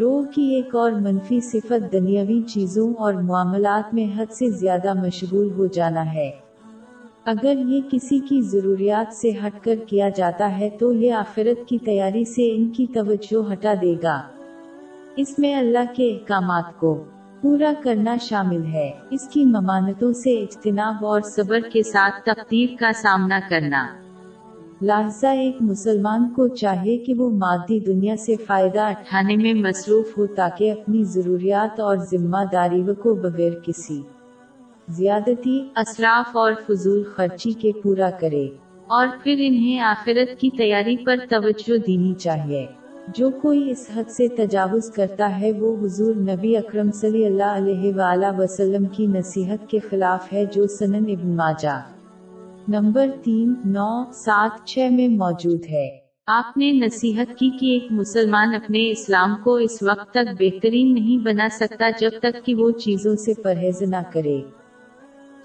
روح کی ایک اور منفی صفت دنیاوی چیزوں اور معاملات میں حد سے زیادہ مشغول ہو جانا ہے۔ اگر یہ کسی کی ضروریات سے ہٹ کر کیا جاتا ہے تو یہ آخرت کی تیاری سے ان کی توجہ ہٹا دے گا۔ اس میں اللہ کے احکامات کو پورا کرنا شامل ہے۔ اس کی ممانتوں سے اجتناب اور صبر کے ساتھ تقدیر کا سامنا کرنا۔ لہذا ایک مسلمان کو چاہے کہ وہ مادی دنیا سے فائدہ اٹھانے میں مصروف ہو تاکہ اپنی ضروریات اور ذمہ داری کو بغیر کسی زیادتی، اسراف اور فضول خرچی کے پورا کرے اور پھر انہیں آخرت کی تیاری پر توجہ دینی چاہیے۔ جو کوئی اس حد سے تجاوز کرتا ہے وہ حضور نبی اکرم صلی اللہ علیہ وآلہ وسلم کی نصیحت کے خلاف ہے جو سنن ابن ماجہ۔ نمبر تین، نو، سات، چھ میں موجود ہے۔ آپ نے نصیحت کی کہ ایک مسلمان اپنے اسلام کو اس وقت تک بہترین نہیں بنا سکتا جب تک کہ وہ چیزوں سے پرہیز نہ کرے،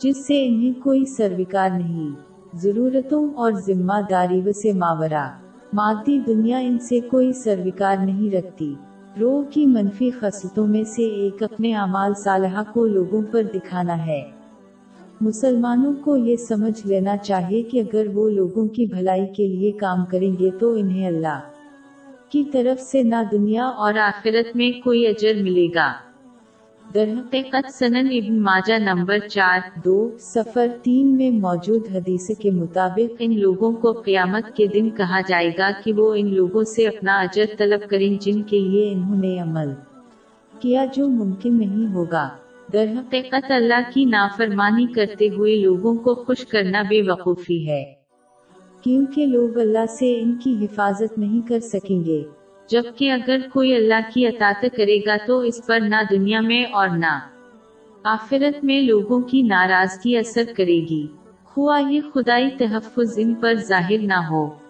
جس سے انہیں کوئی سروکار نہیں۔ ضرورتوں اور ذمہ داری سے ماورا۔ مادی دنیا ان سے کوئی سروکار نہیں رکھتی۔ روح کی منفی خصلتوں میں سے ایک اپنے اعمال صالحہ کو لوگوں پر دکھانا ہے۔ مسلمانوں کو یہ سمجھ لینا چاہیے کہ اگر وہ لوگوں کی بھلائی کے لیے کام کریں گے تو انہیں اللہ کی طرف سے نہ دنیا اور آخرت میں کوئی اجر ملے گا۔ درحقیقت سنن ابن ماجہ نمبر چار، دو سفر تین میں موجود حدیث کے مطابق ان لوگوں کو قیامت کے دن کہا جائے گا کہ وہ ان لوگوں سے اپنا اجر طلب کریں جن کے لیے انہوں نے عمل کیا جو ممکن نہیں ہوگا۔ درحقیقت اللہ کی نافرمانی کرتے ہوئے لوگوں کو خوش کرنا بے وقوفی ہے۔ کیونکہ لوگ اللہ سے ان کی حفاظت نہیں کر سکیں گے۔ جبکہ اگر کوئی اللہ کی اطاعت کرے گا تو اس پر نہ دنیا میں اور نہ آخرت میں لوگوں کی ناراضگی اثر کرے گی۔ خواہ یہ خدائی تحفظ ان پر ظاہر نہ ہو۔